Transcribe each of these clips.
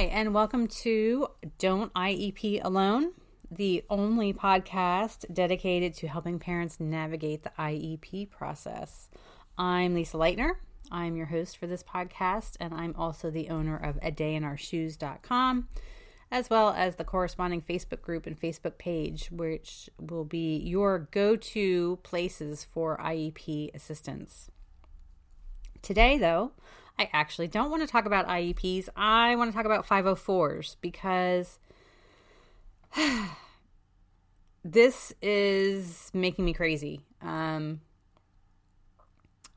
Hi, and welcome to Don't IEP Alone, the only podcast dedicated to helping parents navigate the IEP process. I'm Lisa Lightner. I'm your host for this podcast, and I'm also the owner of adayinourshoes.com, as well as the corresponding Facebook group and Facebook page, which will be your go to places for IEP assistance. Today, though, I actually don't want to talk about IEPs. I want to talk about 504s because this is making me crazy. Um,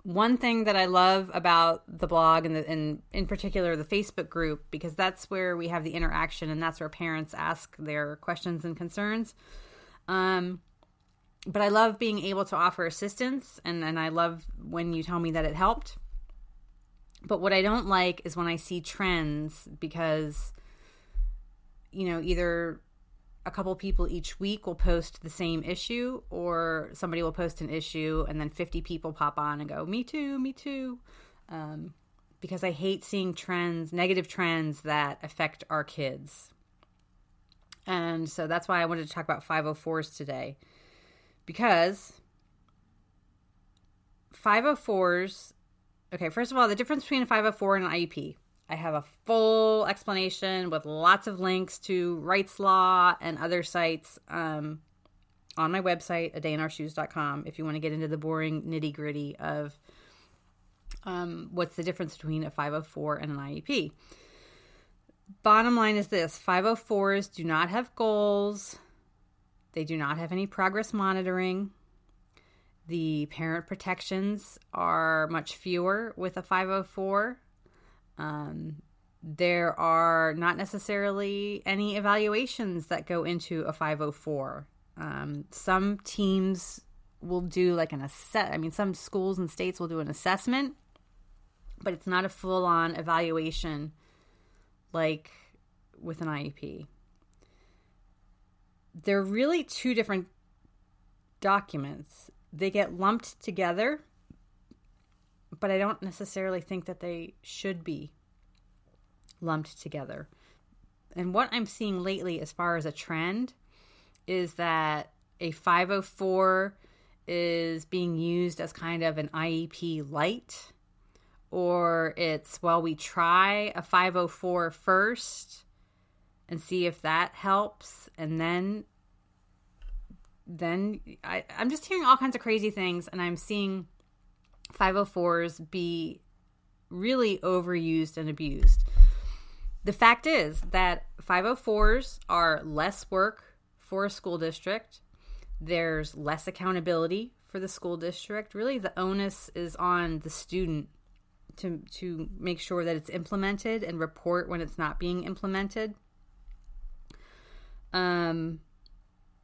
one thing that I love about the blog and, the, and in particular the Facebook group, because that's where we have the interaction and that's where parents ask their questions and concerns. Um, but I love being able to offer assistance, and, and I love when you tell me that it helped. But what I don't like is when I see trends because, you know, either a couple people each week will post the same issue or somebody will post an issue and then 50 people pop on and go, me too, me too. Um, because I hate seeing trends, negative trends that affect our kids. And so that's why I wanted to talk about 504s today. Because 504s Okay, first of all, the difference between a 504 and an IEP. I have a full explanation with lots of links to Wrightslaw and other sites um, on my website, adayinourshoes.com, if you want to get into the boring nitty gritty of um, what's the difference between a 504 and an IEP. Bottom line is this 504s do not have goals, they do not have any progress monitoring. The parent protections are much fewer with a 504. Um, there are not necessarily any evaluations that go into a 504. Um, some teams will do like an assess. I mean, some schools and states will do an assessment, but it's not a full on evaluation like with an IEP. They're really two different documents they get lumped together, but I don't necessarily think that they should be lumped together. And what I'm seeing lately, as far as a trend, is that a 504 is being used as kind of an IEP light, or it's, well, we try a 504 first and see if that helps, and then then I, I'm just hearing all kinds of crazy things, and I'm seeing 504s be really overused and abused. The fact is that 504s are less work for a school district. There's less accountability for the school district. Really, the onus is on the student to to make sure that it's implemented and report when it's not being implemented. Um,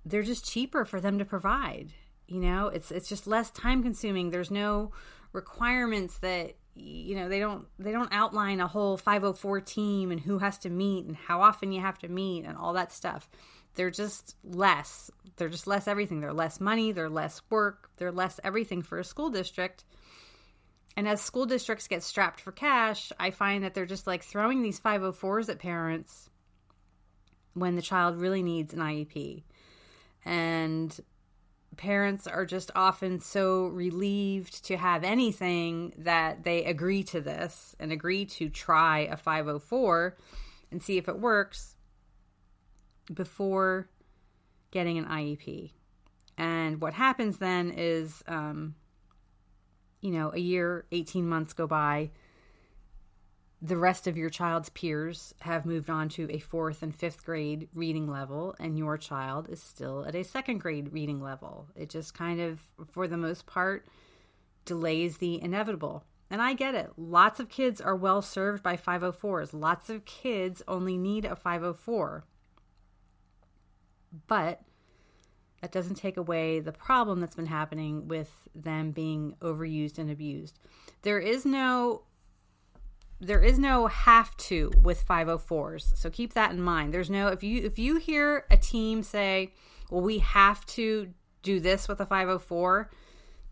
they're just cheaper for them to provide. You know, it's it's just less time consuming. There's no requirements that you know they don't they don't outline a whole 504 team and who has to meet and how often you have to meet and all that stuff. They're just less. They're just less everything. They're less money. They're less work. They're less everything for a school district. And as school districts get strapped for cash i find that they're just like throwing these 504s at parents when the child really needs an iep and parents are just often so relieved to have anything that they agree to this and agree to try a 504 and see if it works before getting an IEP. And what happens then is, um, you know, a year, 18 months go by the rest of your child's peers have moved on to a fourth and fifth grade reading level, and your child is still at a second grade reading level. It just kind of, for the most part, delays the inevitable. And I get it. Lots of kids are well served by 504s. Lots of kids only need a 504. But that doesn't take away the problem that's been happening with them being overused and abused. There is no there is no have to with 504s. So keep that in mind. There's no if you if you hear a team say, "Well, we have to do this with a 504,"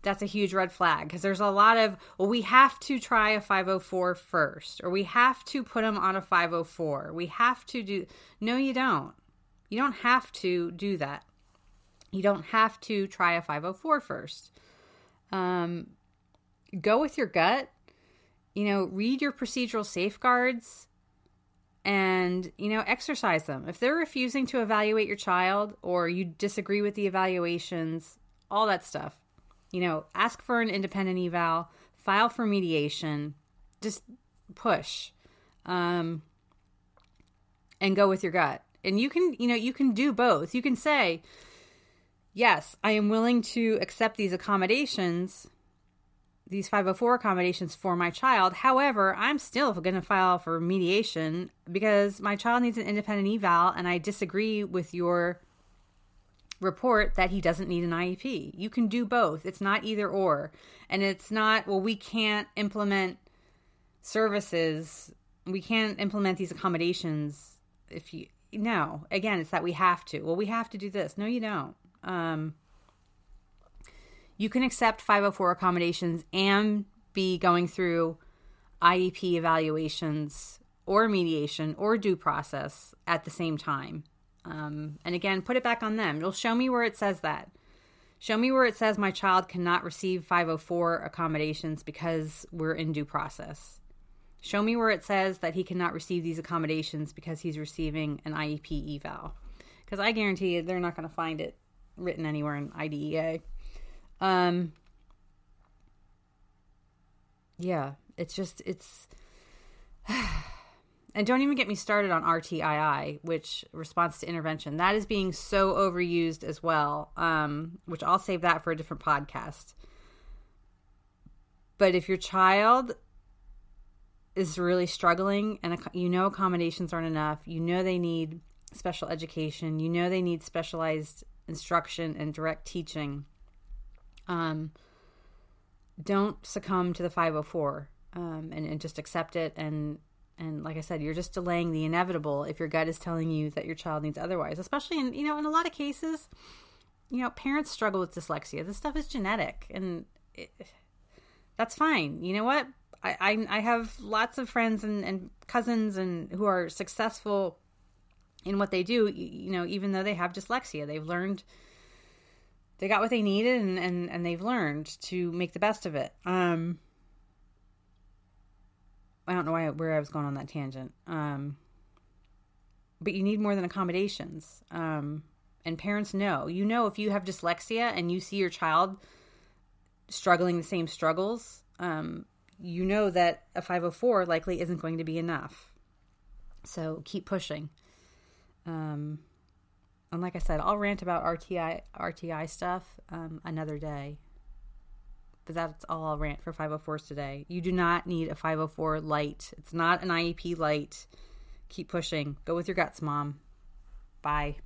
that's a huge red flag because there's a lot of well we have to try a 504 first or we have to put them on a 504 we have to do no you don't you don't have to do that you don't have to try a 504 first um, go with your gut you know read your procedural safeguards and you know exercise them if they're refusing to evaluate your child or you disagree with the evaluations all that stuff you know, ask for an independent eval, file for mediation, just push, um, and go with your gut. And you can, you know, you can do both. You can say, yes, I am willing to accept these accommodations, these 504 accommodations for my child. However, I'm still going to file for mediation because my child needs an independent eval and I disagree with your report that he doesn't need an IEP. You can do both. It's not either or. And it's not, well, we can't implement services, we can't implement these accommodations if you, no. Again, it's that we have to. Well, we have to do this. No, you don't. Um, you can accept 504 accommodations and be going through IEP evaluations or mediation or due process at the same time. Um, and again, put it back on them. You'll show me where it says that. Show me where it says my child cannot receive 504 accommodations because we're in due process. Show me where it says that he cannot receive these accommodations because he's receiving an IEP eval. Because I guarantee you they're not going to find it written anywhere in IDEA. Um, yeah, it's just, it's. And don't even get me started on RTII, which response to intervention. That is being so overused as well, um, which I'll save that for a different podcast. But if your child is really struggling and you know accommodations aren't enough, you know they need special education, you know they need specialized instruction and direct teaching, um, don't succumb to the 504 um, and, and just accept it and and like I said, you're just delaying the inevitable if your gut is telling you that your child needs otherwise. Especially in you know in a lot of cases, you know parents struggle with dyslexia. This stuff is genetic, and it, that's fine. You know what? I, I, I have lots of friends and, and cousins and who are successful in what they do. You know, even though they have dyslexia, they've learned they got what they needed and, and, and they've learned to make the best of it. Um, I don't know why where I was going on that tangent. Um, but you need more than accommodations. Um, and parents know. You know if you have dyslexia and you see your child struggling the same struggles, um, you know that a 504 likely isn't going to be enough. So keep pushing. Um, and like I said, I'll rant about RTI RTI stuff um, another day but that's all I'll rant for 504s today. You do not need a 504 light. It's not an IEP light. Keep pushing. Go with your guts, mom. Bye.